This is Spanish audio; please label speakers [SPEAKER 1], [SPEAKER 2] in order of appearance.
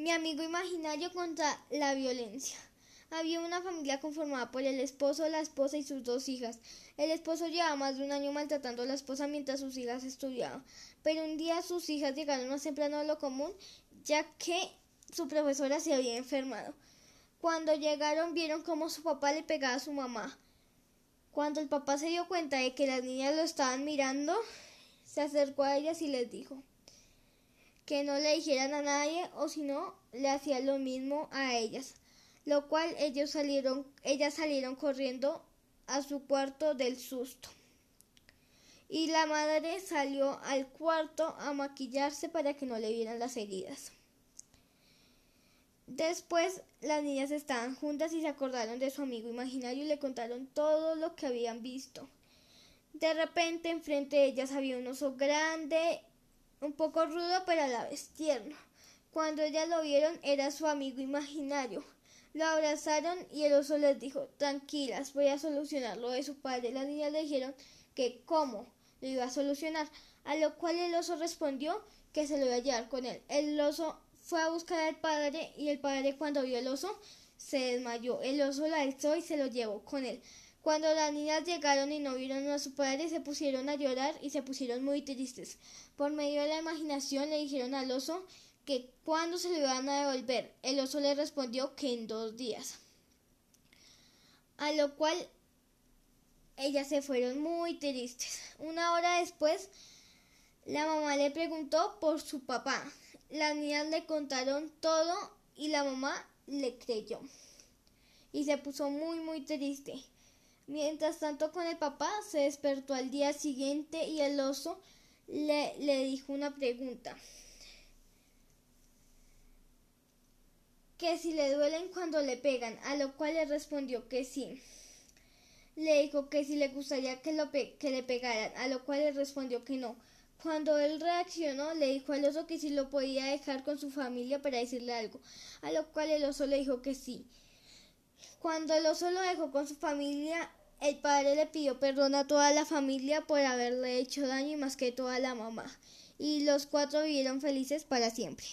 [SPEAKER 1] Mi amigo imaginario contra la violencia. Había una familia conformada por el esposo, la esposa y sus dos hijas. El esposo llevaba más de un año maltratando a la esposa mientras sus hijas estudiaban, pero un día sus hijas llegaron más temprano de lo común, ya que su profesora se había enfermado. Cuando llegaron vieron cómo su papá le pegaba a su mamá. Cuando el papá se dio cuenta de que las niñas lo estaban mirando, se acercó a ellas y les dijo que no le dijeran a nadie o si no le hacía lo mismo a ellas, lo cual salieron, ellas salieron corriendo a su cuarto del susto. Y la madre salió al cuarto a maquillarse para que no le vieran las heridas. Después las niñas estaban juntas y se acordaron de su amigo imaginario y le contaron todo lo que habían visto. De repente enfrente de ellas había un oso grande un poco rudo pero a la vez tierno. Cuando ellas lo vieron era su amigo imaginario. Lo abrazaron y el oso les dijo tranquilas, voy a solucionar lo de su padre. Las niñas le dijeron que cómo lo iba a solucionar, a lo cual el oso respondió que se lo iba a llevar con él. El oso fue a buscar al padre y el padre cuando vio el oso se desmayó. El oso la alzó y se lo llevó con él. Cuando las niñas llegaron y no vieron a su padre, se pusieron a llorar y se pusieron muy tristes. Por medio de la imaginación le dijeron al oso que cuándo se lo iban a devolver. El oso le respondió que en dos días. A lo cual ellas se fueron muy tristes. Una hora después, la mamá le preguntó por su papá. Las niñas le contaron todo y la mamá le creyó. Y se puso muy muy triste. Mientras tanto con el papá se despertó al día siguiente y el oso le, le dijo una pregunta. Que si le duelen cuando le pegan, a lo cual le respondió que sí. Le dijo que si le gustaría que, lo que le pegaran, a lo cual le respondió que no. Cuando él reaccionó, le dijo al oso que si lo podía dejar con su familia para decirle algo, a lo cual el oso le dijo que sí. Cuando el oso lo dejó con su familia, el padre le pidió perdón a toda la familia por haberle hecho daño y más que toda la mamá. Y los cuatro vivieron felices para siempre.